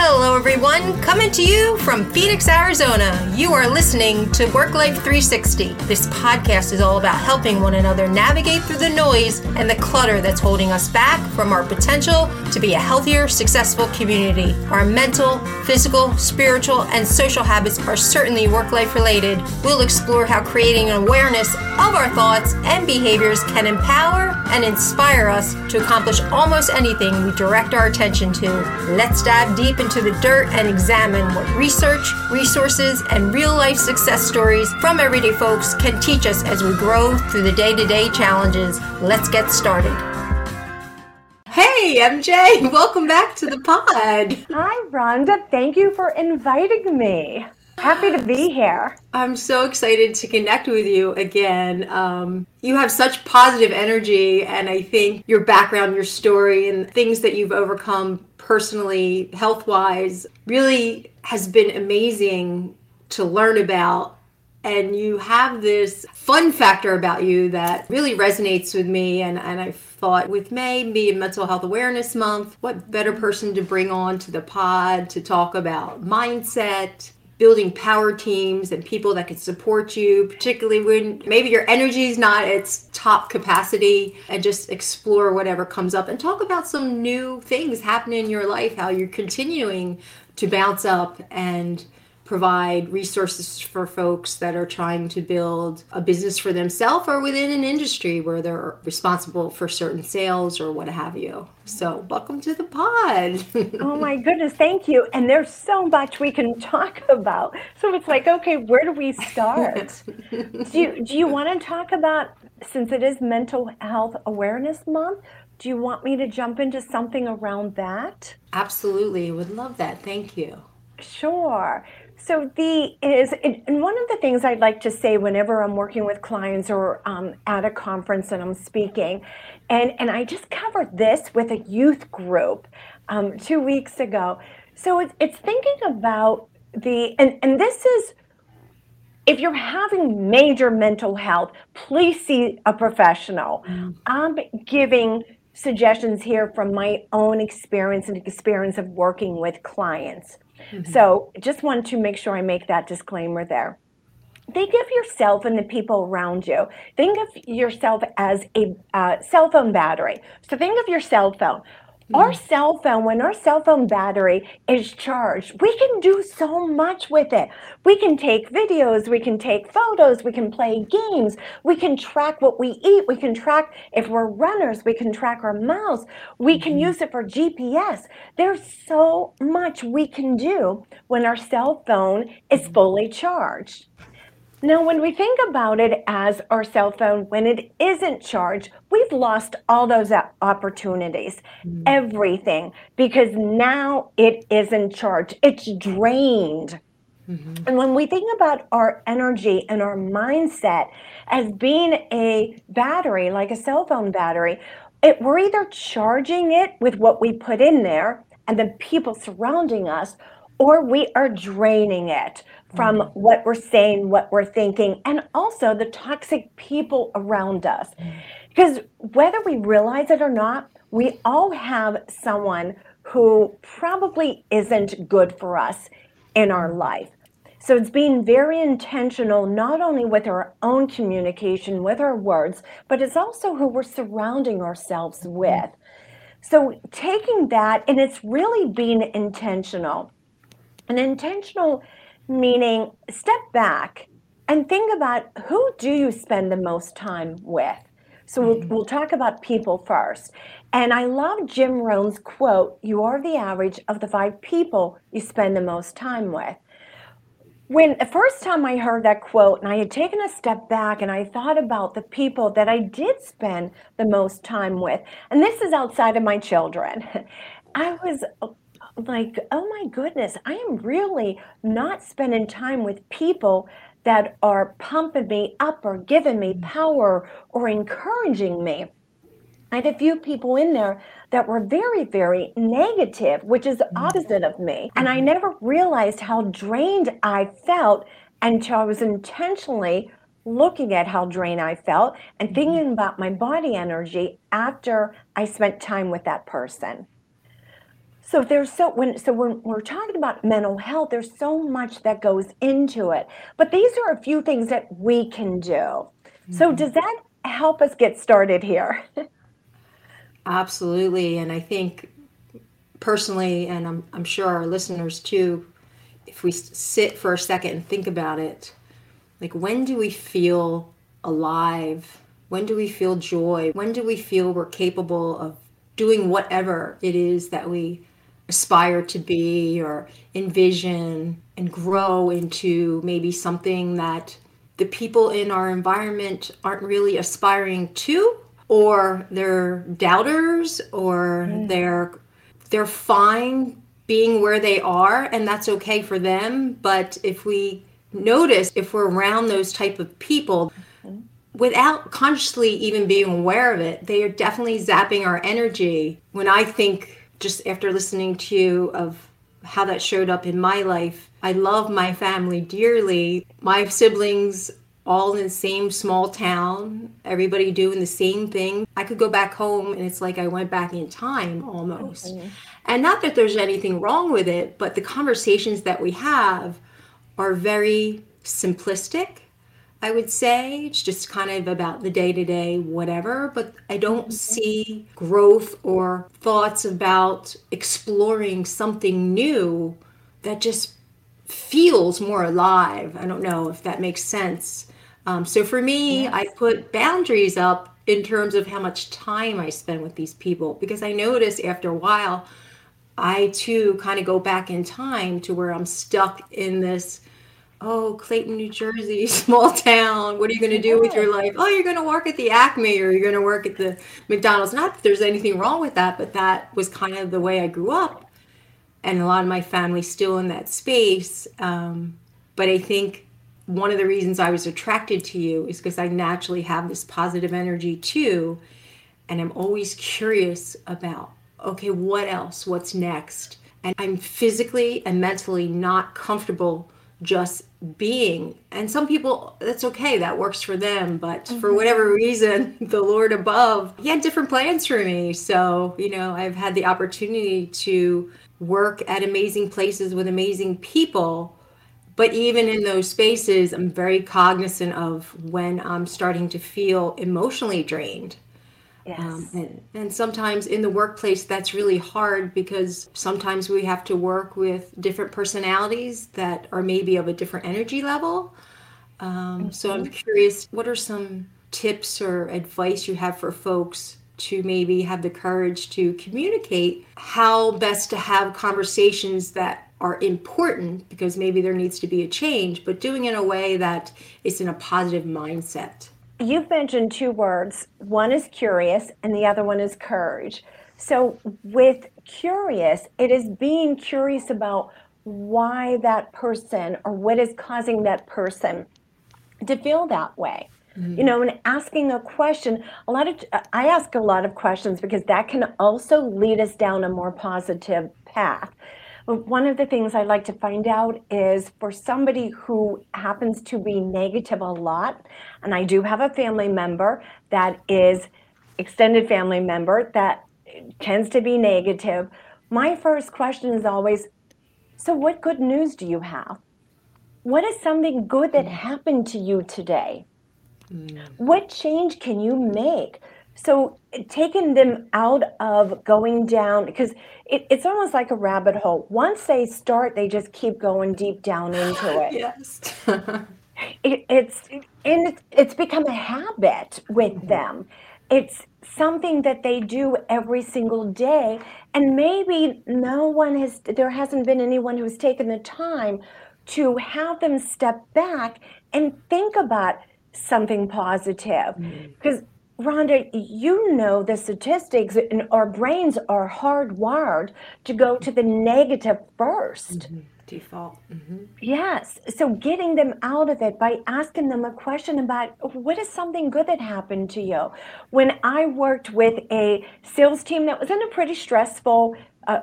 Hello, everyone. Coming to you from Phoenix, Arizona. You are listening to Work Life 360. This podcast is all about helping one another navigate through the noise and the clutter that's holding us back from our potential to be a healthier, successful community. Our mental, physical, spiritual, and social habits are certainly work life related. We'll explore how creating an awareness of our thoughts and behaviors can empower and inspire us to accomplish almost anything we direct our attention to. Let's dive deep into the dirt and examine what research, resources, and real life success stories from everyday folks can teach us as we grow through the day to day challenges. Let's get started. Hey, MJ, welcome back to the pod. Hi, Rhonda. Thank you for inviting me. Happy to be here. I'm so excited to connect with you again. Um, you have such positive energy, and I think your background, your story, and things that you've overcome personally, health wise, really has been amazing to learn about. And you have this fun factor about you that really resonates with me. And, and I thought with May being Mental Health Awareness Month, what better person to bring on to the pod to talk about mindset, building power teams and people that can support you, particularly when maybe your energy is not its top capacity, and just explore whatever comes up. And talk about some new things happening in your life, how you're continuing to bounce up and provide resources for folks that are trying to build a business for themselves or within an industry where they're responsible for certain sales or what have you. So, welcome to the pod. oh my goodness, thank you. And there's so much we can talk about. So it's like, okay, where do we start? do you do you want to talk about since it is mental health awareness month, do you want me to jump into something around that? Absolutely. Would love that. Thank you. Sure. So the is and one of the things I'd like to say whenever I'm working with clients or um, at a conference and I'm speaking, and and I just covered this with a youth group um, two weeks ago. So it's it's thinking about the and and this is if you're having major mental health, please see a professional. Mm. I'm giving suggestions here from my own experience and experience of working with clients. Mm-hmm. So just want to make sure I make that disclaimer there. Think of yourself and the people around you. Think of yourself as a uh, cell phone battery. So think of your cell phone. Our mm. cell phone, when our cell phone battery is charged, we can do so much with it. We can take videos, we can take photos, we can play games, we can track what we eat, we can track if we're runners, we can track our miles, we can mm-hmm. use it for GPS. There's so much we can do when our cell phone is mm-hmm. fully charged. Now, when we think about it as our cell phone, when it isn't charged, we've lost all those opportunities, mm-hmm. everything, because now it isn't charged. It's drained. Mm-hmm. And when we think about our energy and our mindset as being a battery, like a cell phone battery, it, we're either charging it with what we put in there and the people surrounding us, or we are draining it from mm-hmm. what we're saying, what we're thinking, and also the toxic people around us. Because whether we realize it or not, we all have someone who probably isn't good for us in our life. So it's being very intentional, not only with our own communication, with our words, but it's also who we're surrounding ourselves with. So taking that, and it's really being intentional. An intentional meaning step back and think about who do you spend the most time with. So we'll, mm-hmm. we'll talk about people first. And i love jim rohn's quote you are the average of the five people you spend the most time with. When the first time i heard that quote and i had taken a step back and i thought about the people that i did spend the most time with and this is outside of my children i was like, oh my goodness, I am really not spending time with people that are pumping me up or giving me mm. power or encouraging me. I had a few people in there that were very, very negative, which is the mm. opposite of me. And I mm-hmm. never realized how drained I felt until I was intentionally looking at how drained I felt and mm-hmm. thinking about my body energy after I spent time with that person. So there's so when so when we're talking about mental health, there's so much that goes into it. But these are a few things that we can do. Mm-hmm. So does that help us get started here? Absolutely, and I think personally, and I'm I'm sure our listeners too, if we sit for a second and think about it, like when do we feel alive? When do we feel joy? When do we feel we're capable of doing whatever it is that we aspire to be or envision and grow into maybe something that the people in our environment aren't really aspiring to or they're doubters or mm. they're they're fine being where they are and that's okay for them but if we notice if we're around those type of people mm-hmm. without consciously even being aware of it they are definitely zapping our energy when i think just after listening to you of how that showed up in my life. I love my family dearly. My siblings all in the same small town, everybody doing the same thing. I could go back home and it's like I went back in time almost. Mm-hmm. And not that there's anything wrong with it, but the conversations that we have are very simplistic I would say. It's just kind of about the day to day, whatever. But I don't mm-hmm. see growth or thoughts about exploring something new that just feels more alive. I don't know if that makes sense. Um, so for me, yes. I put boundaries up in terms of how much time I spend with these people because I notice after a while, I too kind of go back in time to where I'm stuck in this oh, Clayton, New Jersey, small town. What are you going to do with your life? Oh, you're going to work at the Acme or you're going to work at the McDonald's. Not that there's anything wrong with that, but that was kind of the way I grew up. And a lot of my family still in that space. Um, but I think one of the reasons I was attracted to you is because I naturally have this positive energy too. And I'm always curious about, okay, what else? What's next? And I'm physically and mentally not comfortable just being. And some people, that's okay, that works for them. But mm-hmm. for whatever reason, the Lord above, He had different plans for me. So, you know, I've had the opportunity to work at amazing places with amazing people. But even in those spaces, I'm very cognizant of when I'm starting to feel emotionally drained yes. Um, and, and sometimes in the workplace, that's really hard because sometimes we have to work with different personalities that are maybe of a different energy level. Um, mm-hmm. So I'm curious, what are some tips or advice you have for folks to maybe have the courage to communicate how best to have conversations that are important because maybe there needs to be a change, but doing it in a way that is in a positive mindset? You've mentioned two words. One is curious, and the other one is courage. So, with curious, it is being curious about why that person or what is causing that person to feel that way. Mm-hmm. You know, and asking a question, a lot of I ask a lot of questions because that can also lead us down a more positive path. But one of the things I like to find out is for somebody who happens to be negative a lot, and I do have a family member that is extended family member that tends to be negative. My first question is always, so what good news do you have? What is something good that happened to you today? Mm. What change can you make? So taking them out of going down because it, it's almost like a rabbit hole. Once they start, they just keep going deep down into it. yes. it, it's and it's, it's become a habit with mm-hmm. them. It's something that they do every single day, and maybe no one has. There hasn't been anyone who's taken the time to have them step back and think about something positive because. Mm-hmm Rhonda, you know the statistics, and our brains are hardwired to go to the negative 1st mm-hmm. Default. Mm-hmm. Yes. So getting them out of it by asking them a question about what is something good that happened to you. When I worked with a sales team that was in a pretty stressful uh,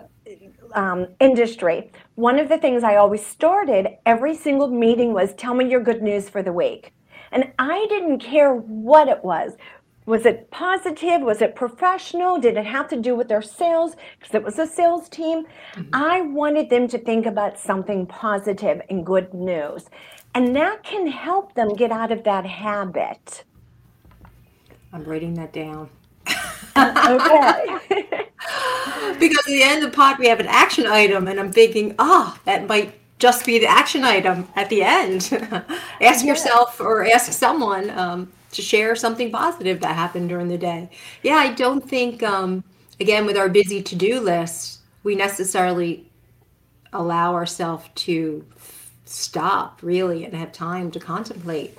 um, industry, one of the things I always started every single meeting was tell me your good news for the week. And I didn't care what it was Was it positive? Was it professional? Did it have to do with their sales? Because it was a sales team. Mm-hmm. I wanted them to think about something positive and good news. And that can help them get out of that habit. I'm writing that down. okay. because at the end of the pod, we have an action item, and I'm thinking, ah, oh, that might just be the action item at the end. ask yeah. yourself or ask someone um, to share something positive that happened during the day. Yeah, I don't think, um, again, with our busy to do list, we necessarily allow ourselves to stop really and have time to contemplate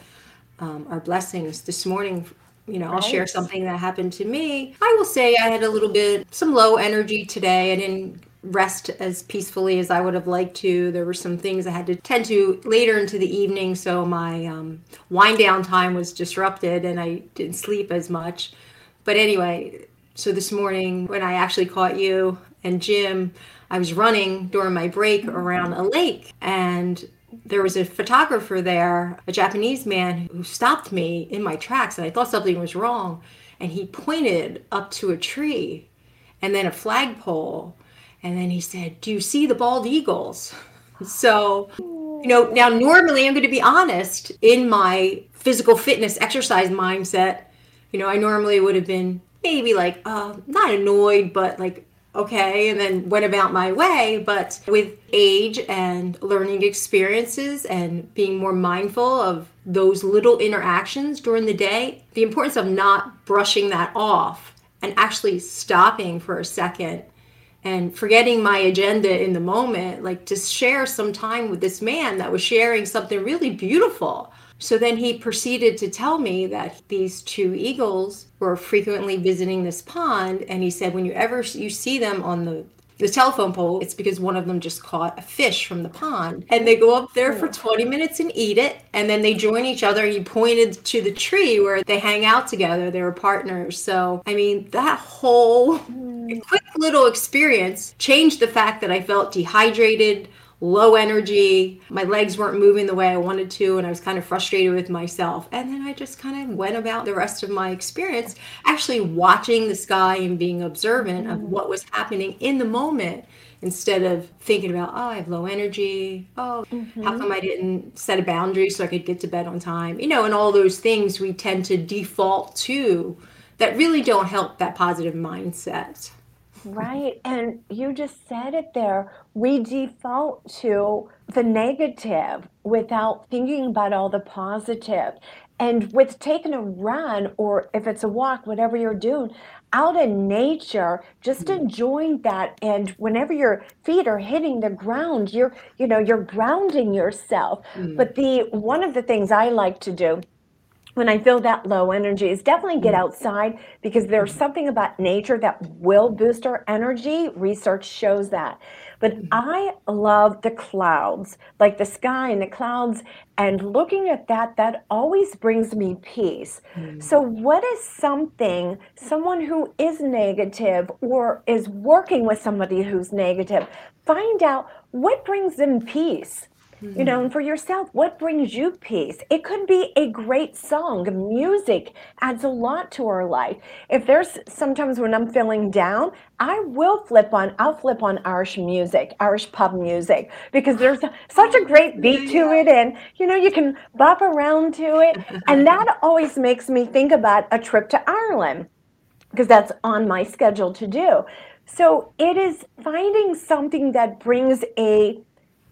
um, our blessings. This morning, you know, right. I'll share something that happened to me. I will say I had a little bit, some low energy today. I didn't rest as peacefully as I would have liked to. There were some things I had to tend to later into the evening, so my um, wind down time was disrupted and I didn't sleep as much. But anyway, so this morning when I actually caught you and Jim, I was running during my break around a lake and there was a photographer there, a Japanese man who stopped me in my tracks and I thought something was wrong and he pointed up to a tree and then a flagpole and then he said, Do you see the bald eagles? So, you know, now normally I'm going to be honest in my physical fitness exercise mindset. You know, I normally would have been maybe like, uh, not annoyed, but like, okay, and then went about my way. But with age and learning experiences and being more mindful of those little interactions during the day, the importance of not brushing that off and actually stopping for a second and forgetting my agenda in the moment, like to share some time with this man that was sharing something really beautiful. So then he proceeded to tell me that these two eagles were frequently visiting this pond. And he said, when you ever you see them on the the telephone pole, it's because one of them just caught a fish from the pond. And they go up there for 20 minutes and eat it. And then they join each other. He pointed to the tree where they hang out together. They were partners. So, I mean, that whole hmm. quick little experience changed the fact that I felt dehydrated low energy. My legs weren't moving the way I wanted to, and I was kind of frustrated with myself. And then I just kind of went about the rest of my experience actually watching the sky and being observant of what was happening in the moment instead of thinking about, oh, I have low energy. Oh, mm-hmm. how come I didn't set a boundary so I could get to bed on time? You know, and all those things we tend to default to that really don't help that positive mindset. Right. And you just said it there. We default to the negative without thinking about all the positive. And with taking a run, or if it's a walk, whatever you're doing, out in nature, just mm. enjoying that. And whenever your feet are hitting the ground, you're, you know, you're grounding yourself. Mm. But the one of the things I like to do when I feel that low energy is definitely get mm. outside because there's mm. something about nature that will boost our energy. Research shows that. But mm. I love the clouds, like the sky and the clouds, and looking at that, that always brings me peace. Mm. So, what is something, someone who is negative or is working with somebody who's negative, find out what brings them peace you know, hmm. and for yourself, what brings you peace? It could be a great song. Music adds a lot to our life. If there's sometimes when I'm feeling down, I will flip on, I'll flip on Irish music, Irish pub music, because there's such a great beat to it. And, you know, you can bop around to it. And that always makes me think about a trip to Ireland, because that's on my schedule to do. So it is finding something that brings a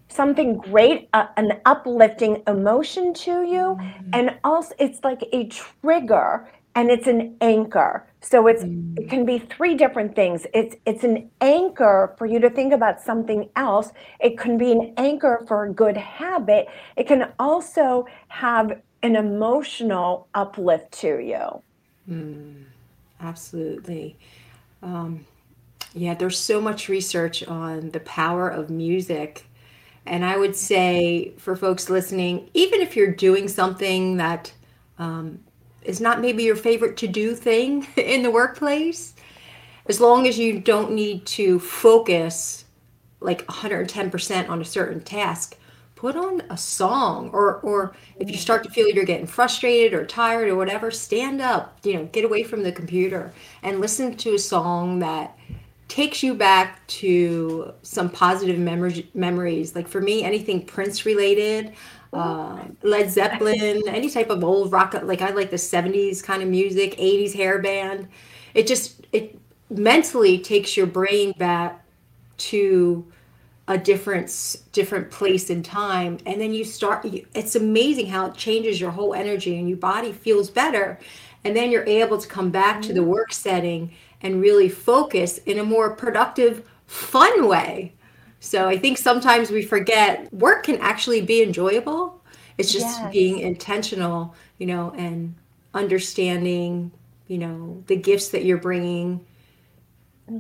something great, uh, an uplifting emotion to you. Mm-hmm. And also, it's like a trigger and it's an anchor. So it's mm-hmm. it can be three different things. It's it's an anchor for you to think about something else. It can be an anchor for a good habit. It can also have an emotional uplift to you. Mm, absolutely. Um, yeah, there's so much research on the power of music and I would say for folks listening, even if you're doing something that um, is not maybe your favorite to do thing in the workplace, as long as you don't need to focus like 110% on a certain task, put on a song or or if you start to feel you're getting frustrated or tired or whatever stand up you know get away from the computer and listen to a song that takes you back to some positive memories memories. Like for me anything prince related uh, led zeppelin any type of old rock like i like the 70s kind of music 80s hair band. It just it mentally takes your brain back to a different different place in time. And then you start it's amazing how it changes your whole energy and your body feels better. And then you're able to come back to the mm-hmm. work setting and really focus in a more productive fun way so i think sometimes we forget work can actually be enjoyable it's just yes. being intentional you know and understanding you know the gifts that you're bringing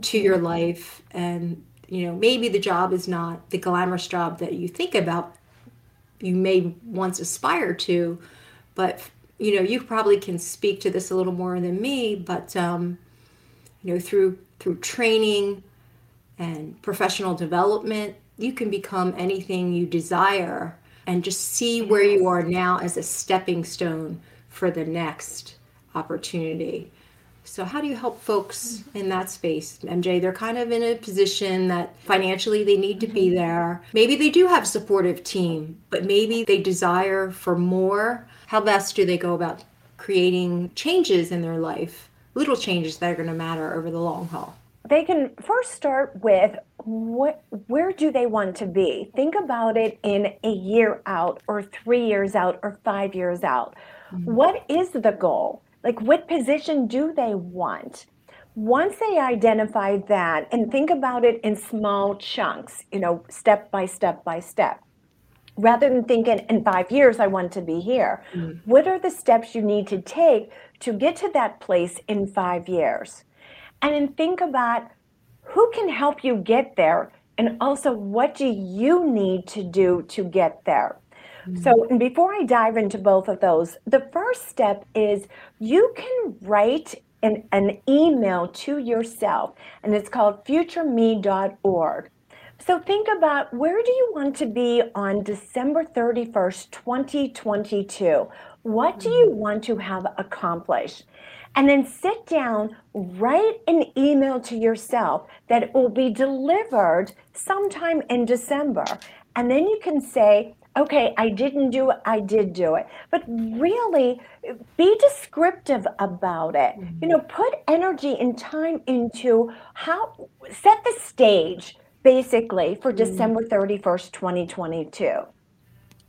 to your mm-hmm. life and you know maybe the job is not the glamorous job that you think about you may once aspire to but you know you probably can speak to this a little more than me but um, you know through through training and professional development you can become anything you desire and just see where you are now as a stepping stone for the next opportunity so, how do you help folks in that space, MJ? They're kind of in a position that financially they need to be mm-hmm. there. Maybe they do have a supportive team, but maybe they desire for more. How best do they go about creating changes in their life, little changes that are going to matter over the long haul? They can first start with what where do they want to be? Think about it in a year out or 3 years out or 5 years out. Mm-hmm. What is the goal? Like, what position do they want? Once they identify that and think about it in small chunks, you know, step by step by step, rather than thinking in five years, I want to be here, mm-hmm. what are the steps you need to take to get to that place in five years? And then think about who can help you get there and also what do you need to do to get there mm-hmm. so, and before I dive into both of those, the first step is you can write an, an email to yourself, and it's called futureme.org. So, think about where do you want to be on December 31st, 2022? What do you want to have accomplished? And then sit down, write an email to yourself that will be delivered sometime in December. And then you can say, okay, I didn't do it, I did do it. But really be descriptive about it. Mm-hmm. You know, put energy and time into how set the stage basically for mm-hmm. December 31st, 2022.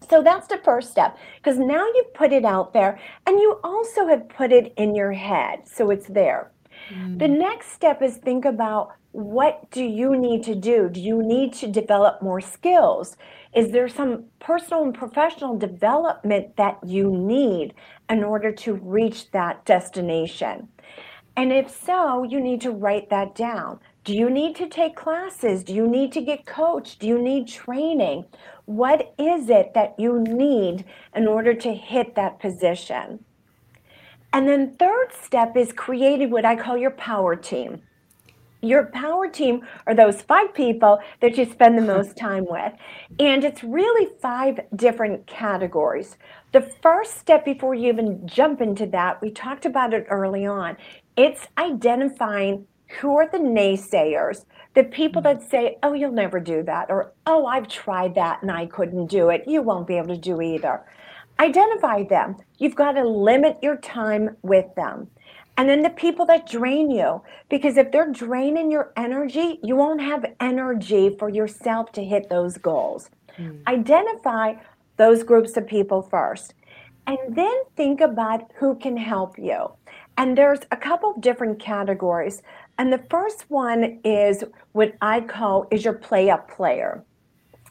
So that's the first step because now you've put it out there and you also have put it in your head. So it's there. Mm-hmm. The next step is think about what do you need to do? Do you need to develop more skills? Is there some personal and professional development that you need in order to reach that destination? And if so, you need to write that down. Do you need to take classes? Do you need to get coached? Do you need training? What is it that you need in order to hit that position? And then third step is creating what I call your power team. Your power team are those five people that you spend the most time with. And it's really five different categories. The first step before you even jump into that, we talked about it early on, it's identifying who are the naysayers, the people that say, oh, you'll never do that, or oh, I've tried that and I couldn't do it. You won't be able to do either. Identify them. You've got to limit your time with them. And then the people that drain you, because if they're draining your energy, you won't have energy for yourself to hit those goals. Mm. Identify those groups of people first. And then think about who can help you. And there's a couple of different categories. And the first one is what I call is your play up player.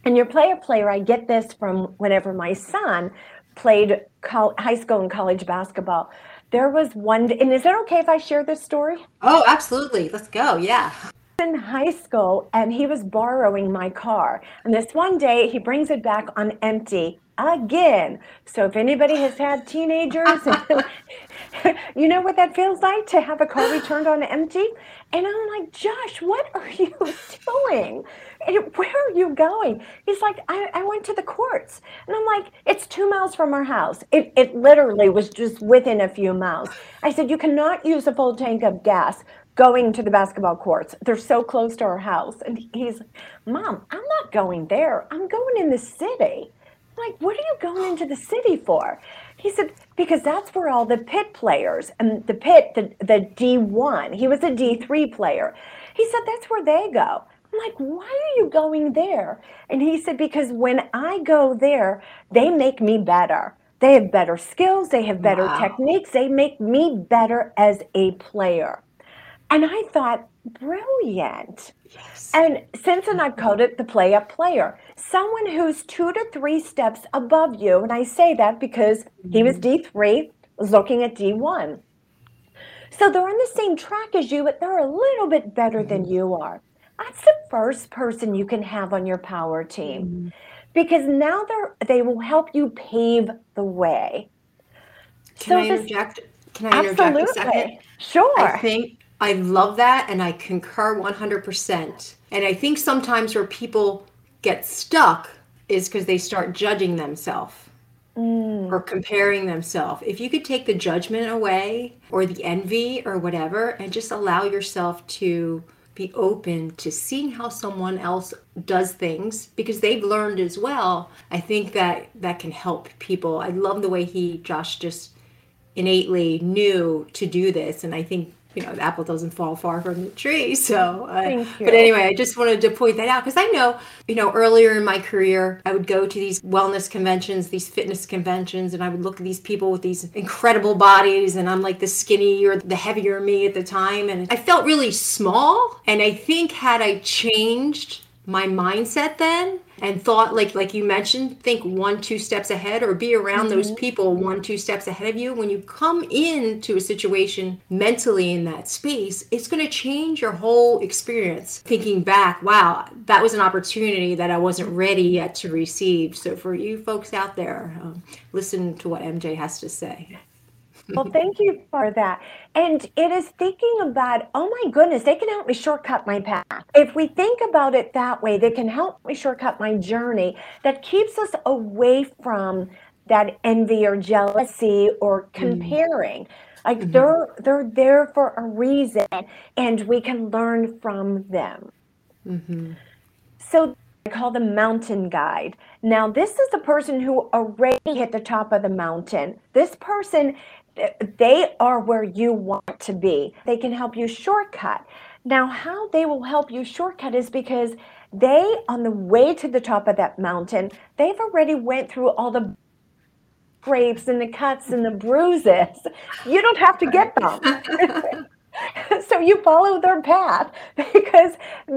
And your play up player, I get this from whenever my son played high school and college basketball there was one, and is it okay if I share this story? Oh, absolutely. Let's go. Yeah. In high school, and he was borrowing my car. And this one day, he brings it back on empty, again. So if anybody has had teenagers, you know what that feels like to have a car returned on empty? And I'm like, Josh, what are you doing? Where are you going? He's like, I, I went to the courts. And I'm like, it's two miles from our house. It, it literally was just within a few miles. I said, you cannot use a full tank of gas going to the basketball courts. They're so close to our house. And he's, Mom, I'm not going there. I'm going in the city. I'm like, what are you going into the city for? He said, because that's where all the pit players and the pit, the, the D1, he was a D3 player. He said, that's where they go. I'm like, why are you going there? And he said, because when I go there, they make me better. They have better skills, they have better wow. techniques, they make me better as a player. And I thought, brilliant. Yes. And since then, I've called it the play up player, someone who's two to three steps above you. And I say that because he was mm-hmm. D3, was looking at D1. So they're on the same track as you, but they're a little bit better than mm-hmm. you are. That's the first person you can have on your power team mm-hmm. because now they're they will help you pave the way. Can so I interject? This, can I interject absolutely. a second? Sure. I think I love that and I concur 100%. And I think sometimes where people get stuck is because they start judging themselves mm. or comparing themselves. If you could take the judgment away or the envy or whatever and just allow yourself to be open to seeing how someone else does things because they've learned as well i think that that can help people i love the way he josh just innately knew to do this and i think you know, the apple doesn't fall far from the tree. So, uh, but anyway, I just wanted to point that out because I know, you know, earlier in my career, I would go to these wellness conventions, these fitness conventions, and I would look at these people with these incredible bodies, and I'm like the skinny or the heavier me at the time, and I felt really small. And I think had I changed my mindset then and thought like like you mentioned think one two steps ahead or be around mm-hmm. those people one two steps ahead of you when you come into a situation mentally in that space it's going to change your whole experience thinking back wow that was an opportunity that i wasn't ready yet to receive so for you folks out there um, listen to what mj has to say well, thank you for that. And it is thinking about, oh my goodness, they can help me shortcut my path. If we think about it that way, they can help me shortcut my journey that keeps us away from that envy or jealousy or mm-hmm. comparing. Mm. Like mm-hmm. they're they're there for a reason and we can learn from them. Mm-hmm. So I call the mountain guide. Now, this is a person who already hit the top of the mountain. This person they are where you want to be. They can help you shortcut. Now, how they will help you shortcut is because they, on the way to the top of that mountain, they've already went through all the scrapes and the cuts and the bruises. You don't have to get them. so you follow their path because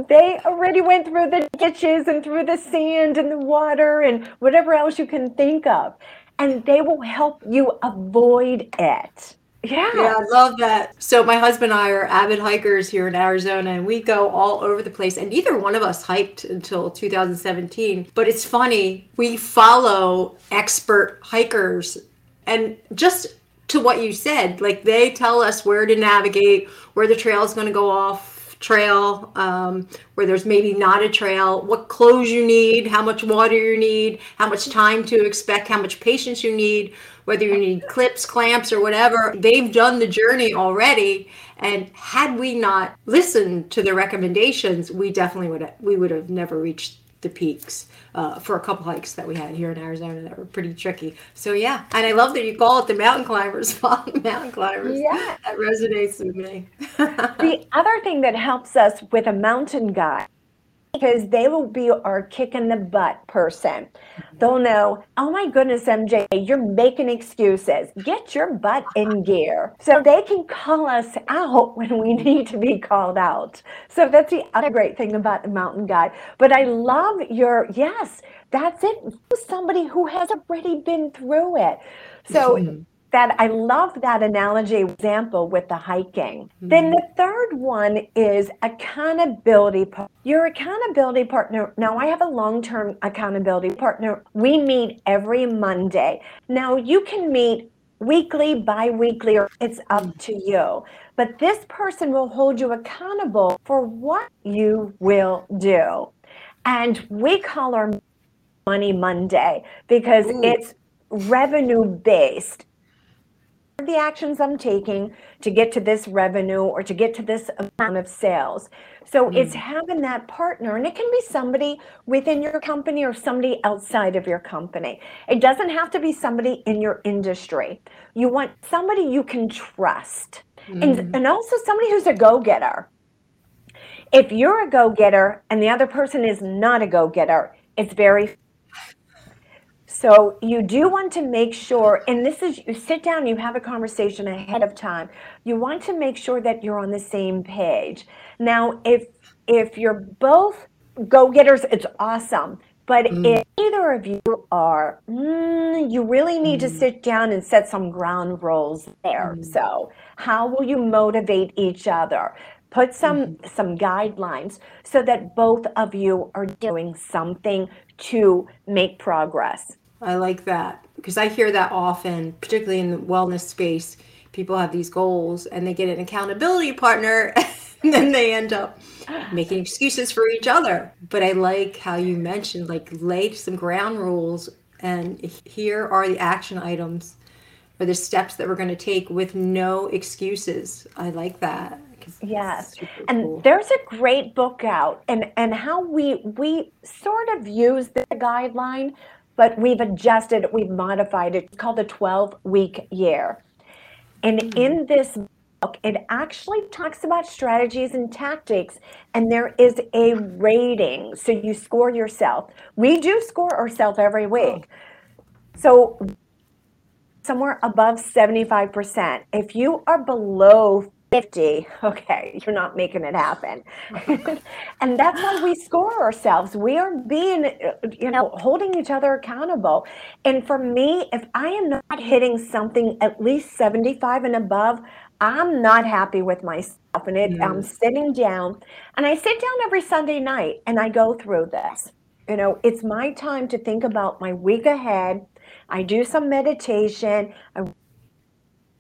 they already went through the ditches and through the sand and the water and whatever else you can think of and they will help you avoid it. Yeah. Yeah, I love that. So my husband and I are avid hikers here in Arizona and we go all over the place and neither one of us hiked until 2017. But it's funny, we follow expert hikers and just to what you said, like they tell us where to navigate, where the trail is going to go off trail um, where there's maybe not a trail, what clothes you need, how much water you need, how much time to expect, how much patience you need, whether you need clips, clamps, or whatever. They've done the journey already. And had we not listened to the recommendations, we definitely would have, we would have never reached the peaks uh, for a couple hikes that we had here in Arizona that were pretty tricky. So yeah, and I love that you call it the mountain climbers, mountain climbers. Yeah, that resonates with me. the other thing that helps us with a mountain guide because they will be our kick in the butt person. They'll know, oh my goodness, MJ, you're making excuses. Get your butt in gear. So they can call us out when we need to be called out. So that's the other great thing about the mountain guide. But I love your, yes, that's it. Somebody who has already been through it. So mm-hmm that I love that analogy example with the hiking. Mm-hmm. Then the third one is accountability. Your accountability partner. Now I have a long-term accountability partner. We meet every Monday. Now you can meet weekly, bi-weekly, or it's up to you. But this person will hold you accountable for what you will do. And we call our Money Monday because Ooh. it's revenue based the actions I'm taking to get to this revenue or to get to this amount of sales. So mm. it's having that partner, and it can be somebody within your company or somebody outside of your company. It doesn't have to be somebody in your industry. You want somebody you can trust, mm. and, and also somebody who's a go getter. If you're a go getter and the other person is not a go getter, it's very so you do want to make sure, and this is you sit down, you have a conversation ahead of time. You want to make sure that you're on the same page. Now, if if you're both go-getters, it's awesome. But mm. if either of you are, mm, you really need mm. to sit down and set some ground rules there. Mm. So, how will you motivate each other? Put some mm-hmm. some guidelines so that both of you are doing something to make progress. I like that because I hear that often, particularly in the wellness space. People have these goals and they get an accountability partner and then they end up making excuses for each other. But I like how you mentioned, like, lay some ground rules and here are the action items or the steps that we're going to take with no excuses. I like that. Yes. And cool. there's a great book out and and how we we sort of use the guideline but we've adjusted, we've modified it. It's called the 12 week year. And mm-hmm. in this book, it actually talks about strategies and tactics, and there is a rating. So you score yourself. We do score ourselves every oh. week. So somewhere above 75%. If you are below 50 okay you're not making it happen. And that's why we score ourselves. We are being you know holding each other accountable. And for me if i am not hitting something at least 75 and above i'm not happy with myself. And it, mm. i'm sitting down and i sit down every sunday night and i go through this. You know it's my time to think about my week ahead. I do some meditation. I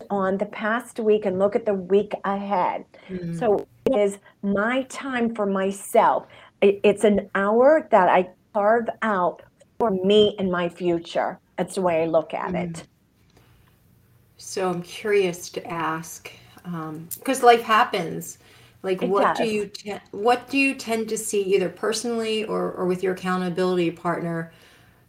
on the past week and look at the week ahead. Mm-hmm. So it is my time for myself. It's an hour that I carve out for me and my future. That's the way I look at mm-hmm. it. So I'm curious to ask, because um, life happens. Like, it what does. do you te- what do you tend to see either personally or, or with your accountability partner?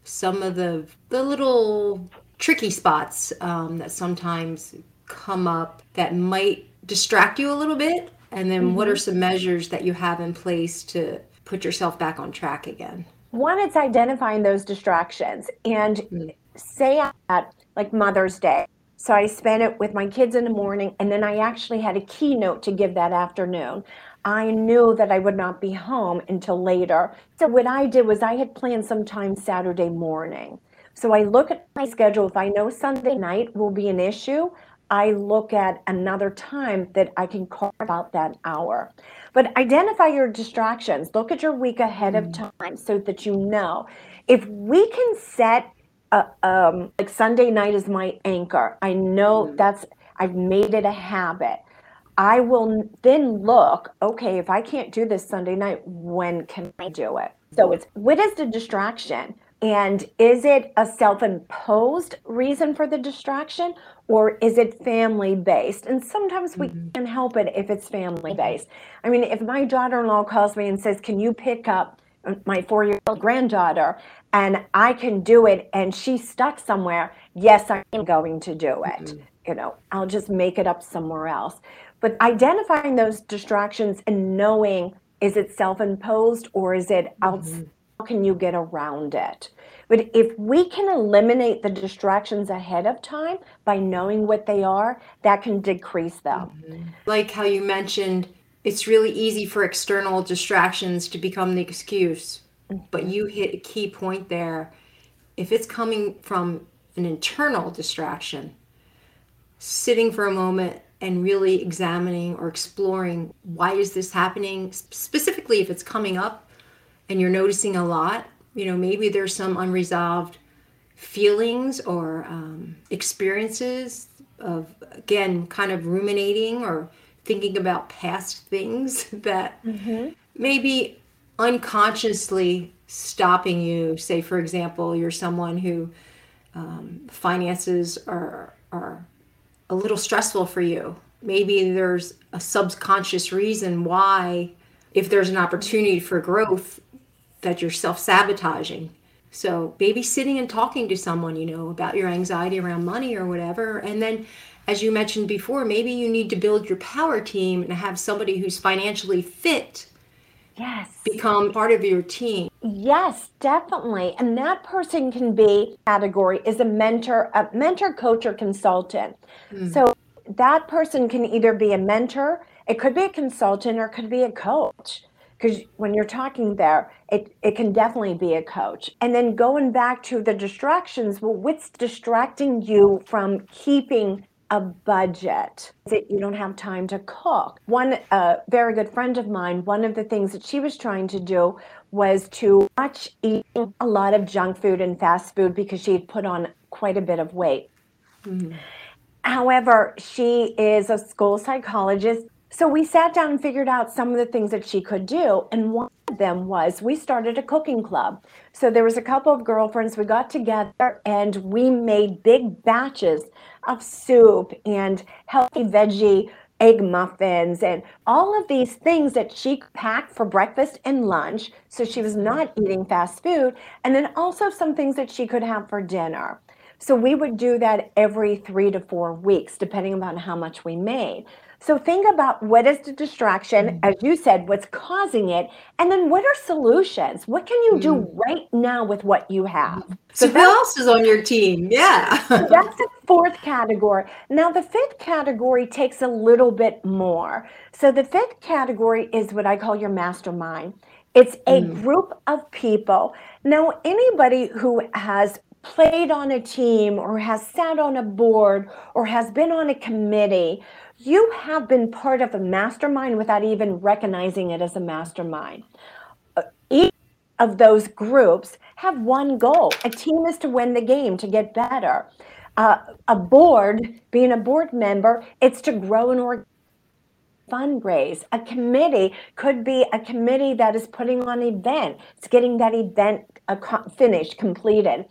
Some of the the little tricky spots um, that sometimes come up that might distract you a little bit? And then mm-hmm. what are mm-hmm. some measures that you have in place to put yourself back on track again? One, it's identifying those distractions and mm-hmm. say at like Mother's Day. So I spent it with my kids in the morning, and then I actually had a keynote to give that afternoon. I knew that I would not be home until later. So what I did was I had planned some time Saturday morning. So I look at my schedule. If I know Sunday night will be an issue, I look at another time that I can carve out that hour. But identify your distractions. Look at your week ahead mm. of time so that you know. If we can set a, um, like Sunday night is my anchor. I know mm. that's I've made it a habit. I will then look, okay, if I can't do this Sunday night, when can I do it? So it's what is the distraction? And is it a self imposed reason for the distraction or is it family based? And sometimes we mm-hmm. can help it if it's family based. I mean, if my daughter in law calls me and says, Can you pick up my four year old granddaughter? And I can do it and she's stuck somewhere, yes, I'm going to do it. Mm-hmm. You know, I'll just make it up somewhere else. But identifying those distractions and knowing is it self imposed or is it outside? Mm-hmm can you get around it? But if we can eliminate the distractions ahead of time by knowing what they are, that can decrease them. Mm-hmm. Like how you mentioned, it's really easy for external distractions to become the excuse. Mm-hmm. But you hit a key point there. If it's coming from an internal distraction, sitting for a moment and really examining or exploring why is this happening specifically if it's coming up and you're noticing a lot you know maybe there's some unresolved feelings or um, experiences of again kind of ruminating or thinking about past things that mm-hmm. maybe unconsciously stopping you say for example you're someone who um, finances are are a little stressful for you. Maybe there's a subconscious reason why, if there's an opportunity for growth, that you're self sabotaging. So maybe sitting and talking to someone, you know, about your anxiety around money or whatever. And then, as you mentioned before, maybe you need to build your power team and have somebody who's financially fit yes become part of your team yes definitely and that person can be category is a mentor a mentor coach or consultant mm. so that person can either be a mentor it could be a consultant or it could be a coach because when you're talking there it, it can definitely be a coach and then going back to the distractions well what's distracting you from keeping a budget that you don't have time to cook. One uh, very good friend of mine, one of the things that she was trying to do was to watch eating a lot of junk food and fast food because she had put on quite a bit of weight. Mm-hmm. However, she is a school psychologist. So we sat down and figured out some of the things that she could do. And one of them was we started a cooking club. So there was a couple of girlfriends, we got together and we made big batches of soup and healthy veggie egg muffins and all of these things that she packed for breakfast and lunch. So she was not eating fast food. And then also some things that she could have for dinner. So we would do that every three to four weeks, depending on how much we made. So think about what is the distraction, mm. as you said, what's causing it, and then what are solutions? What can you do mm. right now with what you have? So, so who else is on your team? Yeah. that's the fourth category. Now the fifth category takes a little bit more. So the fifth category is what I call your mastermind. It's a mm. group of people. Now anybody who has played on a team or has sat on a board or has been on a committee you have been part of a mastermind without even recognizing it as a mastermind. Uh, each of those groups have one goal. A team is to win the game, to get better. Uh, a board, being a board member, it's to grow an org fundraise. A committee could be a committee that is putting on an event. It's getting that event finished, completed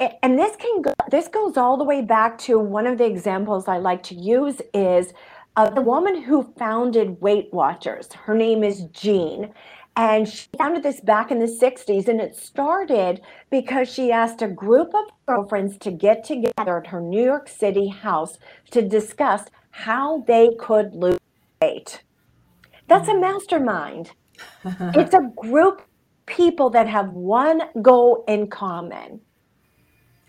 and this can go, this goes all the way back to one of the examples I like to use is uh, the woman who founded Weight Watchers. Her name is Jean. And she founded this back in the 60s. And it started because she asked a group of girlfriends to get together at her New York City house to discuss how they could lose weight. That's a mastermind. it's a group people that have one goal in common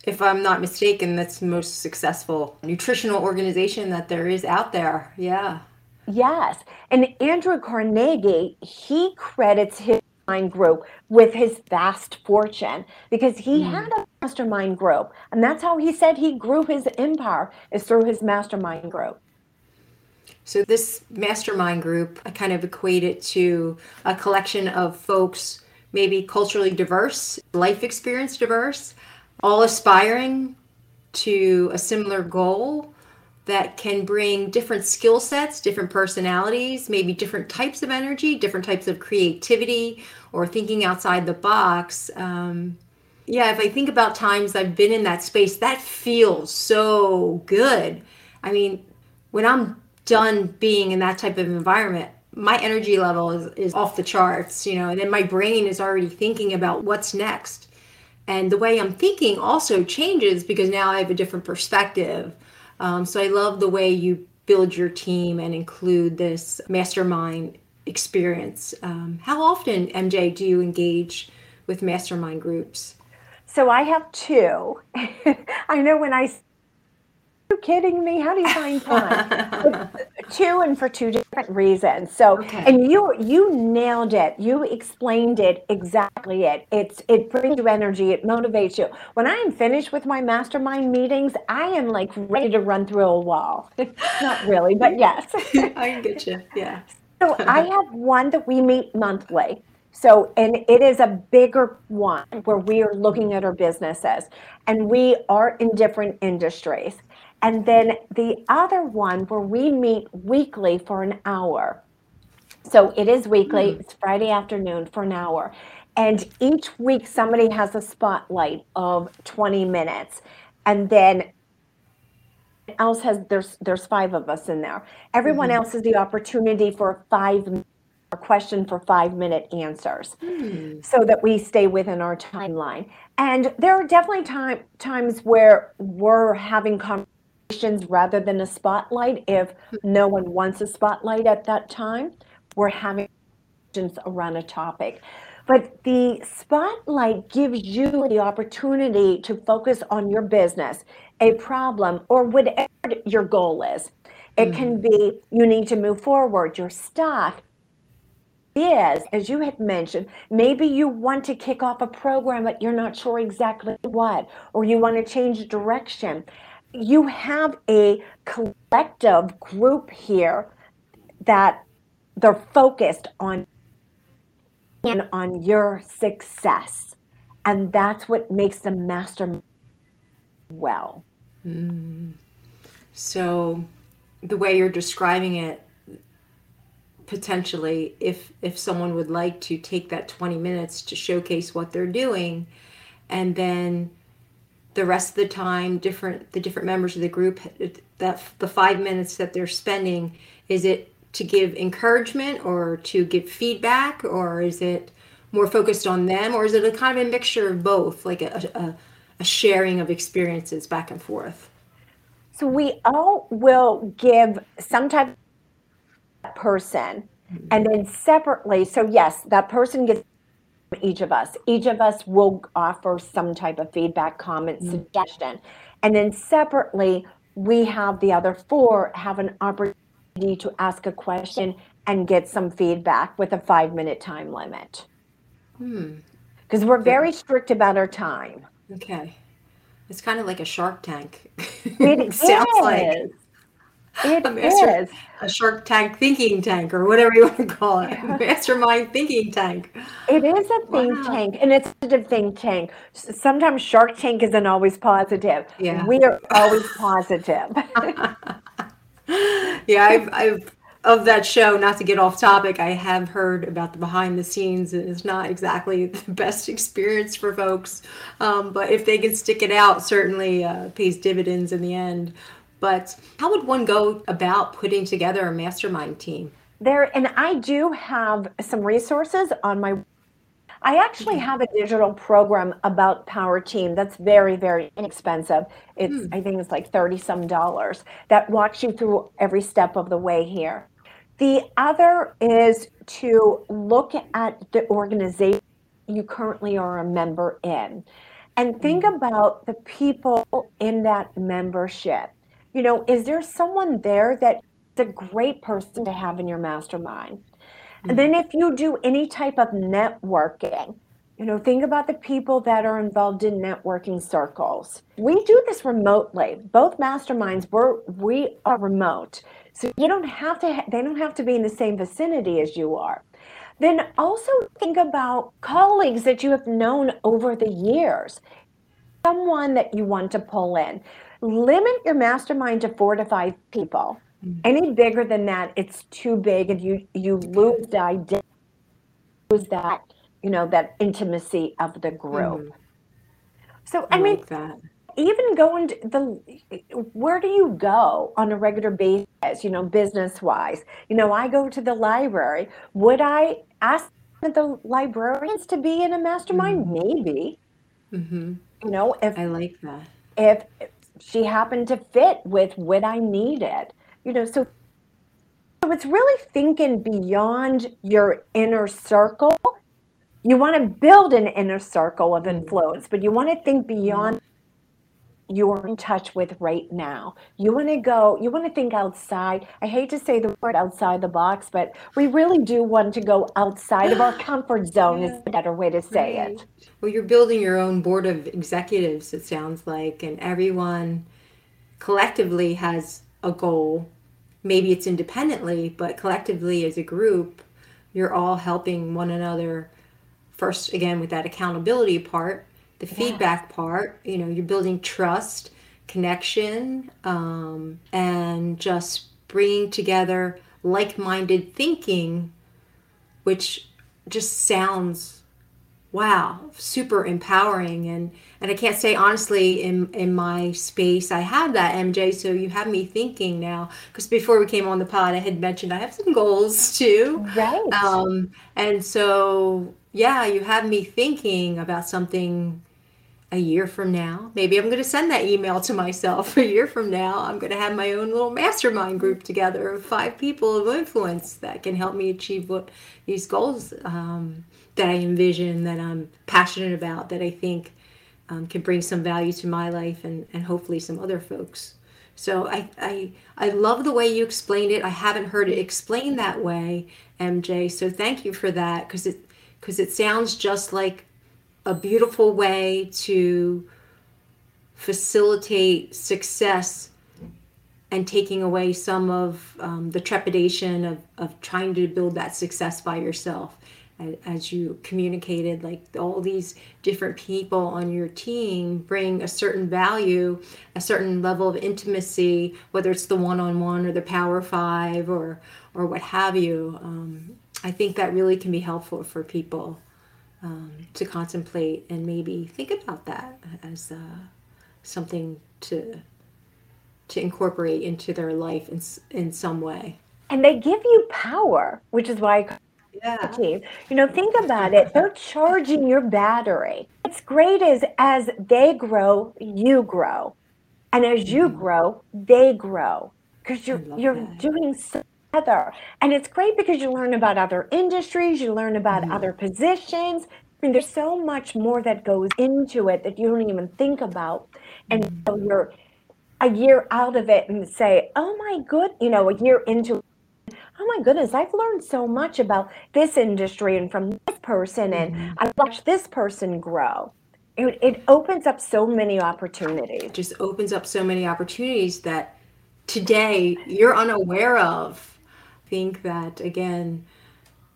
if I'm not mistaken, that's the most successful nutritional organization that there is out there. Yeah. Yes. And Andrew Carnegie, he credits his mind group with his vast fortune because he mm. had a mastermind group. And that's how he said he grew his empire is through his mastermind group. So this mastermind group, I kind of equate it to a collection of folks, maybe culturally diverse, life experience diverse, all aspiring to a similar goal that can bring different skill sets, different personalities, maybe different types of energy, different types of creativity, or thinking outside the box. Um, yeah, if I think about times I've been in that space, that feels so good. I mean, when I'm done being in that type of environment, my energy level is, is off the charts, you know, and then my brain is already thinking about what's next and the way i'm thinking also changes because now i have a different perspective. Um, so i love the way you build your team and include this mastermind experience. Um, how often mj do you engage with mastermind groups? So i have two. I know when i you kidding me? How do you find time? two and for two different reasons. So, okay. and you you nailed it. You explained it exactly. It it's it brings you energy. It motivates you. When I am finished with my mastermind meetings, I am like ready to run through a wall. Not really, but yes. I get you. Yeah. So I have one that we meet monthly. So, and it is a bigger one where we are looking at our businesses and we are in different industries. And then the other one where we meet weekly for an hour. So it is weekly, mm. it's Friday afternoon for an hour. And each week somebody has a spotlight of 20 minutes. And then else has there's there's five of us in there. Everyone mm-hmm. else has the opportunity for five a question for five minute answers mm. so that we stay within our timeline. And there are definitely time, times where we're having conversations rather than a spotlight. If no one wants a spotlight at that time, we're having questions around a topic. But the spotlight gives you the opportunity to focus on your business, a problem, or whatever your goal is. It can mm-hmm. be you need to move forward, you're stuck, is, as you had mentioned, maybe you want to kick off a program, but you're not sure exactly what, or you want to change direction. You have a collective group here that they're focused on and on your success. And that's what makes them master well. Mm. So the way you're describing it, potentially if if someone would like to take that 20 minutes to showcase what they're doing and then the rest of the time different the different members of the group that the 5 minutes that they're spending is it to give encouragement or to give feedback or is it more focused on them or is it a kind of a mixture of both like a, a, a sharing of experiences back and forth? So we all will give some type of person and then separately so yes that person gets each of us. Each of us will offer some type of feedback comment mm-hmm. suggestion. And then separately we have the other four have an opportunity to ask a question and get some feedback with a five minute time limit. Because hmm. we're very strict about our time. Okay. It's kind of like a shark tank. It sounds is. like it a master, is. a Shark Tank thinking tank, or whatever you want to call it, yeah. mastermind thinking tank. It is a think wow. tank, and it's a think tank. Sometimes Shark Tank isn't always positive. Yeah. we are always positive. yeah, I've, I've of that show. Not to get off topic, I have heard about the behind the scenes, and it's not exactly the best experience for folks. Um, but if they can stick it out, certainly uh, pays dividends in the end. But how would one go about putting together a mastermind team? There, and I do have some resources on my. I actually mm-hmm. have a digital program about Power Team that's very, very inexpensive. It's, hmm. I think it's like 30 some dollars that walks you through every step of the way here. The other is to look at the organization you currently are a member in and think mm-hmm. about the people in that membership you know, is there someone there that's a great person to have in your mastermind? Mm-hmm. And then if you do any type of networking, you know, think about the people that are involved in networking circles. We do this remotely. Both masterminds we're we are remote. So you don't have to ha- they don't have to be in the same vicinity as you are. Then also think about colleagues that you have known over the years. Someone that you want to pull in limit your mastermind to four to five people. Mm-hmm. Any bigger than that, it's too big, and you you lose the identity, lose that you know that intimacy of the group. Mm-hmm. So I, I mean, like even going to the where do you go on a regular basis? You know, business wise. You know, I go to the library. Would I ask the librarians to be in a mastermind? Mm-hmm. Maybe. Mm-hmm. You know, if I like that. If she happened to fit with what I needed. You know, so so it's really thinking beyond your inner circle. You want to build an inner circle of mm-hmm. influence, but you want to think beyond you're in touch with right now. You want to go, you want to think outside. I hate to say the word outside the box, but we really do want to go outside of our comfort zone, yeah. is a better way to say right. it. Well, you're building your own board of executives, it sounds like, and everyone collectively has a goal. Maybe it's independently, but collectively as a group, you're all helping one another first again with that accountability part the feedback part you know you're building trust connection um, and just bringing together like-minded thinking which just sounds wow super empowering. And and i can't say honestly in in my space i have that mj so you have me thinking now. Because before we came on the pod i had mentioned i have some goals too. Right. Um and so yeah you have me thinking about something a year from now, maybe I'm going to send that email to myself. A year from now, I'm going to have my own little mastermind group together of five people of influence that can help me achieve what these goals um, that I envision, that I'm passionate about, that I think um, can bring some value to my life and, and hopefully some other folks. So I, I I love the way you explained it. I haven't heard it explained that way, MJ. So thank you for that because it because it sounds just like a beautiful way to facilitate success and taking away some of um, the trepidation of, of trying to build that success by yourself. As you communicated like all these different people on your team bring a certain value a certain level of intimacy whether it's the one-on-one or the power five or or what have you. Um, i think that really can be helpful for people um, to contemplate and maybe think about that as uh, something to to incorporate into their life in in some way. And they give you power, which is why. Yeah. You know, think about it. They're charging your battery. What's great is as they grow, you grow. And as you mm-hmm. grow, they grow. Because you're you're that. doing so together. And it's great because you learn about other industries, you learn about mm-hmm. other positions. I mean, there's so much more that goes into it that you don't even think about. And mm-hmm. so you're a year out of it and say, oh my good, you know, a year into it. oh my goodness, I've learned so much about this industry and from this person, and mm-hmm. I've watched this person grow. It, it opens up so many opportunities. It just opens up so many opportunities that today you're unaware of think that, again,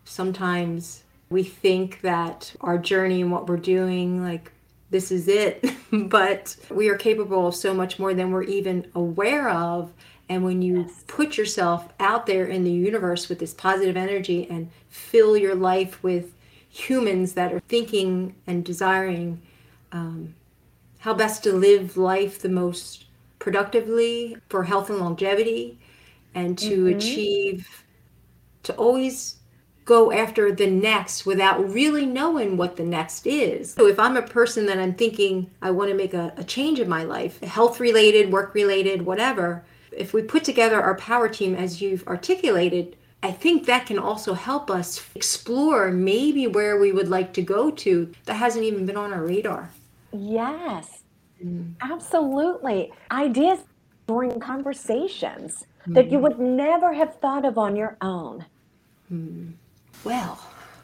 sometimes we think that our journey and what we're doing, like, this is it. but we are capable of so much more than we're even aware of. And when you yes. put yourself out there in the universe with this positive energy and fill your life with humans that are thinking and desiring um, how best to live life the most productively for health and longevity and to mm-hmm. achieve to always go after the next without really knowing what the next is. So if I'm a person that I'm thinking I want to make a, a change in my life, health related, work related, whatever, if we put together our power team as you've articulated, I think that can also help us explore maybe where we would like to go to that hasn't even been on our radar. Yes, mm. absolutely. Ideas during conversations mm. that you mm. would never have thought of on your own. Hmm. Well,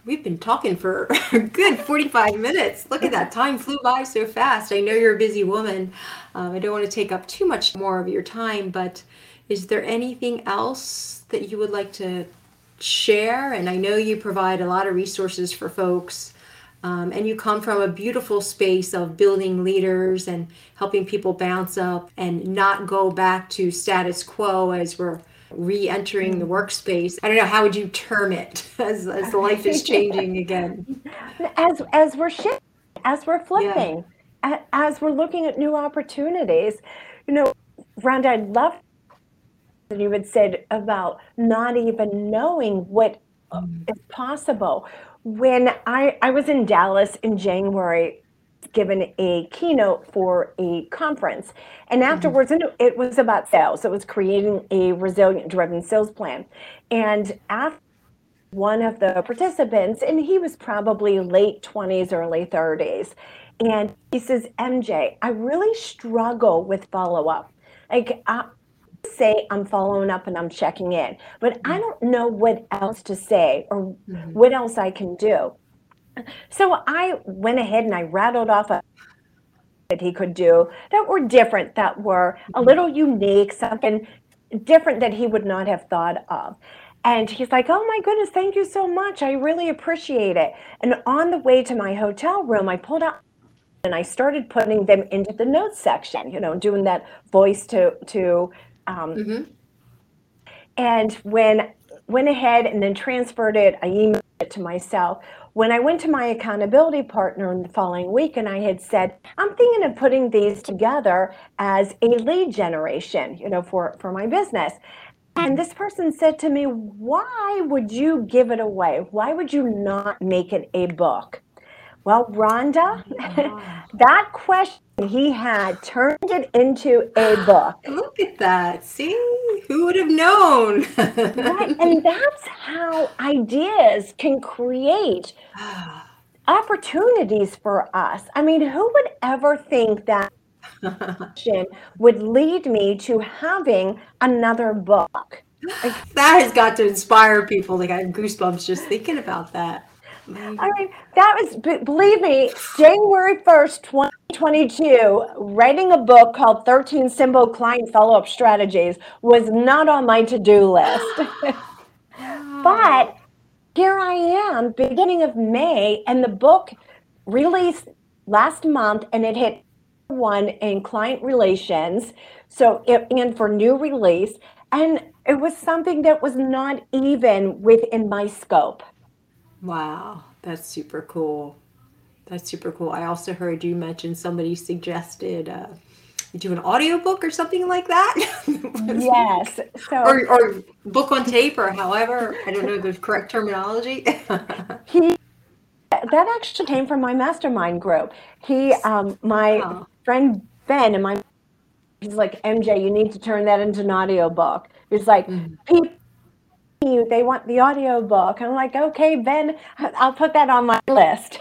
we've been talking for a good 45 minutes. Look at that. Time flew by so fast. I know you're a busy woman. Um, I don't want to take up too much more of your time, but is there anything else that you would like to share? And I know you provide a lot of resources for folks. Um, and you come from a beautiful space of building leaders and helping people bounce up and not go back to status quo as we're re-entering the workspace i don't know how would you term it as, as life is changing again as as we're shifting as we're flipping yeah. as we're looking at new opportunities you know rhonda i love that you had said about not even knowing what mm. is possible when i i was in dallas in january given a keynote for a conference. And mm-hmm. afterwards, mm-hmm. it was about sales. It was creating a resilient driven sales plan. And after one of the participants, and he was probably late 20s, early 30s, And he says, MJ, I really struggle with follow up. Like, I say I'm following up and I'm checking in, but I don't know what else to say or mm-hmm. what else I can do. So I went ahead and I rattled off a that he could do that were different, that were a mm-hmm. little unique, something different that he would not have thought of. And he's like, Oh my goodness, thank you so much. I really appreciate it. And on the way to my hotel room, I pulled out and I started putting them into the notes section, you know, doing that voice to to um, mm-hmm. and when went ahead and then transferred it, I emailed it to myself. When I went to my accountability partner in the following week and I had said, I'm thinking of putting these together as a lead generation, you know, for, for my business. And this person said to me, Why would you give it away? Why would you not make it a book? Well, Rhonda, that question he had turned it into a book. Look at that. See, who would have known? right. And that's how ideas can create opportunities for us. I mean, who would ever think that would lead me to having another book? Like, that has got to inspire people. Like I have goosebumps just thinking about that. I mean, that was, believe me, January 1st, 2022, writing a book called 13 Simple Client Follow Up Strategies was not on my to do list. but here I am, beginning of May, and the book released last month and it hit one in client relations. So, it, and for new release. And it was something that was not even within my scope. Wow, that's super cool. That's super cool. I also heard you mention somebody suggested uh, you do an audiobook or something like that. yes. So or, or book on tape or however, I don't know the correct terminology. he that actually came from my mastermind group. He um my friend Ben and my he's like, MJ, you need to turn that into an audiobook. He's like, mm-hmm. You they want the audio book i'm like okay ben i'll put that on my list.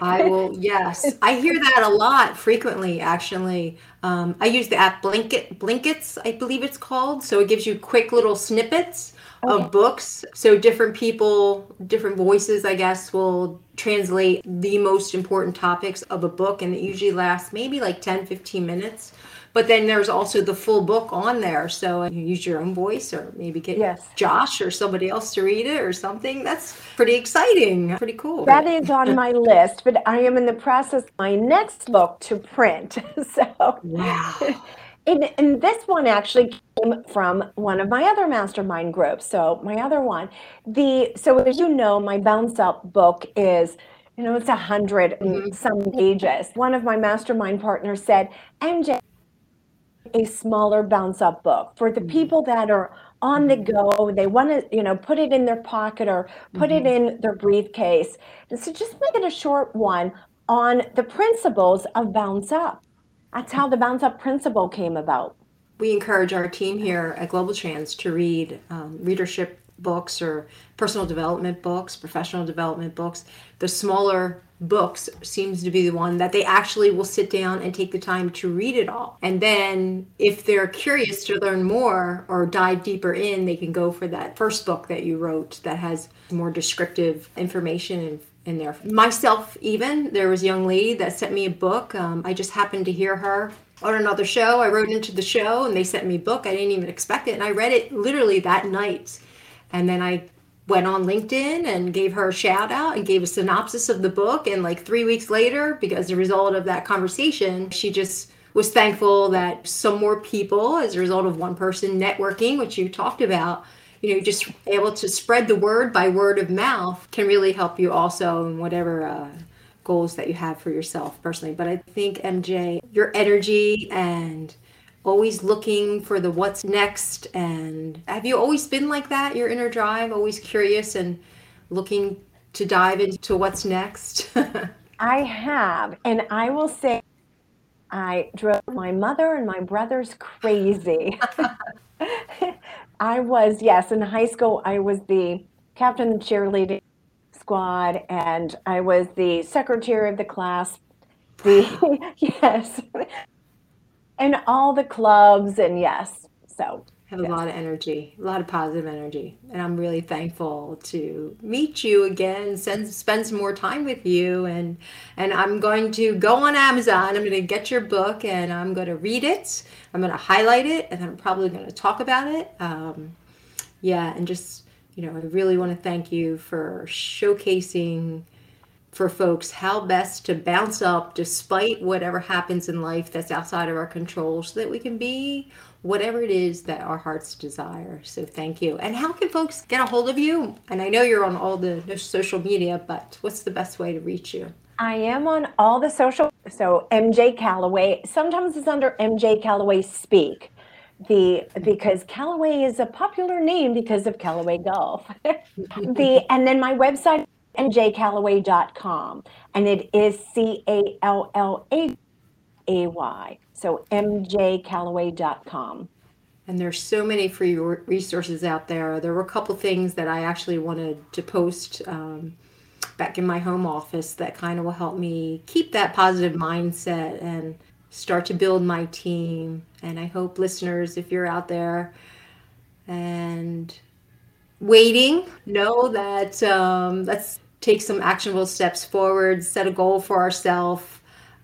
I will yes. I hear that a lot frequently actually. Um, i use the app Blinkist Blinkist i believe it's called. So it gives you quick little snippets okay. of books. So different people different voices i guess will translate the most important topics of a book and it usually lasts maybe like 10 15 minutes but then there's also the full book on there. So you use your own voice or maybe get yes. Josh or somebody else to read it or something. That's pretty exciting. Pretty cool. That is on my list, but I am in the process of my next book to print. so wow. And, and, this one actually came from one of my other mastermind groups. So my other one, the so as you know, my bounce up book is you know it's a 100 mm-hmm. some pages. One of my mastermind partners said, "MJ, a smaller bounce up book. For the mm-hmm. people that are on the go they want to you know put it in their pocket or put mm-hmm. it in their briefcase. And so just make it a short one on the principles of bounce up. That's how the bounce up principle came about. We encourage our team here at global trans to read um, readership books or personal development books professional development books the smaller books seems to be the one that they actually will sit down and take the time to read it all. And then if they're curious to learn more or dive deeper in, they can go for that first book that you wrote that has more descriptive information in, in there. Myself, even, there was a young lady that sent me a book. Um, I just happened to hear her on another show. I wrote into the show and they sent me a book. I didn't even expect it. And I read it literally that night. And then I went on LinkedIn and gave her a shout out and gave a synopsis of the book. And like three weeks later, because the result of that conversation, she just was thankful that some more people, as a result of one person networking, which you talked about, you know, just able to spread the word by word of mouth can really help you also in whatever uh, goals that you have for yourself personally. But I think, MJ, your energy and always looking for the what's next and have you always been like that your inner drive always curious and looking to dive into what's next i have and i will say i drove my mother and my brothers crazy i was yes in high school i was the captain of the cheerleading squad and i was the secretary of the class The, yes. And all the clubs and yes. So have yes. a lot of energy, a lot of positive energy. And I'm really thankful to meet you again, send, spend some more time with you. And, and I'm going to go on Amazon. I'm going to get your book and I'm going to read it. I'm going to highlight it and I'm probably going to talk about it. Um, yeah. And just, you know, I really want to thank you for showcasing for folks how best to bounce up despite whatever happens in life that's outside of our control so that we can be whatever it is that our hearts desire. So thank you. And how can folks get a hold of you? And I know you're on all the social media, but what's the best way to reach you? I am on all the social. So MJ Callaway. Sometimes it's under MJ Callaway Speak. The because Callaway is a popular name because of Callaway Golf. the and then my website mjcallaway.com and it is C A L L A A Y. So mjcallaway.com. And there's so many free resources out there. There were a couple things that I actually wanted to post um, back in my home office that kind of will help me keep that positive mindset and start to build my team. And I hope listeners, if you're out there and waiting, know that um, let's take some actionable steps forward, set a goal for ourselves.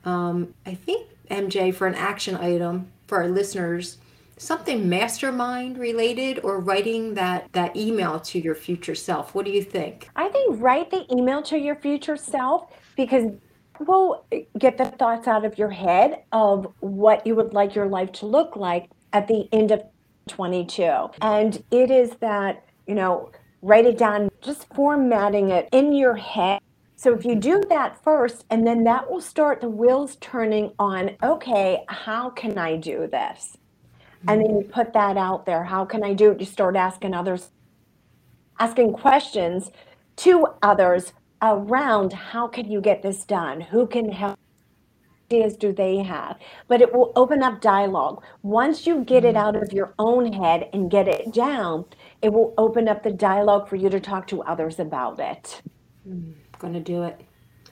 Um, I think MJ, for an action item for our listeners, something mastermind related or writing that that email to your future self. What do you think? I think write the email to your future self because we'll get the thoughts out of your head of what you would like your life to look like at the end of 22 and it is that you know write it down just formatting it in your head so if you do that first, and then that will start the wheels turning on, okay, how can I do this? And then you put that out there. How can I do it? You start asking others, asking questions to others around how can you get this done? Who can help? Ideas do they have? But it will open up dialogue. Once you get it mm. out of your own head and get it down, it will open up the dialogue for you to talk to others about it. Mm, I'm going to do it.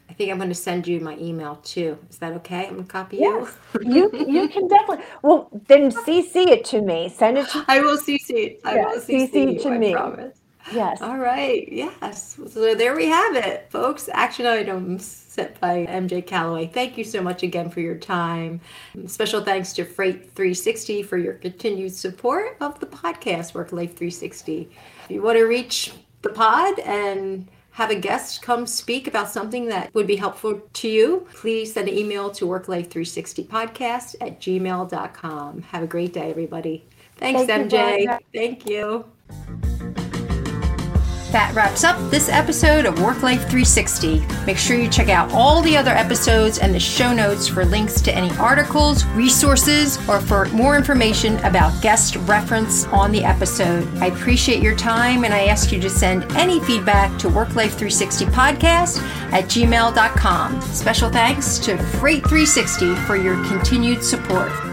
I think I'm going to send you my email too. Is that okay? I'm going to copy yes. you. you you can definitely. Well, then CC it to me. Send it to. I will CC it. I will CC, CC it to me. promise. Yes. All right. Yes. So there we have it, folks. Action items set by MJ Callaway. Thank you so much again for your time. Special thanks to Freight 360 for your continued support of the podcast Work Life 360. If you want to reach the pod and have a guest come speak about something that would be helpful to you, please send an email to worklife360podcast at gmail.com. Have a great day, everybody. Thanks, Thank MJ. You, Thank you. That wraps up this episode of Work Life 360. Make sure you check out all the other episodes and the show notes for links to any articles, resources, or for more information about guest reference on the episode. I appreciate your time and I ask you to send any feedback to worklife360podcast at gmail.com. Special thanks to Freight 360 for your continued support.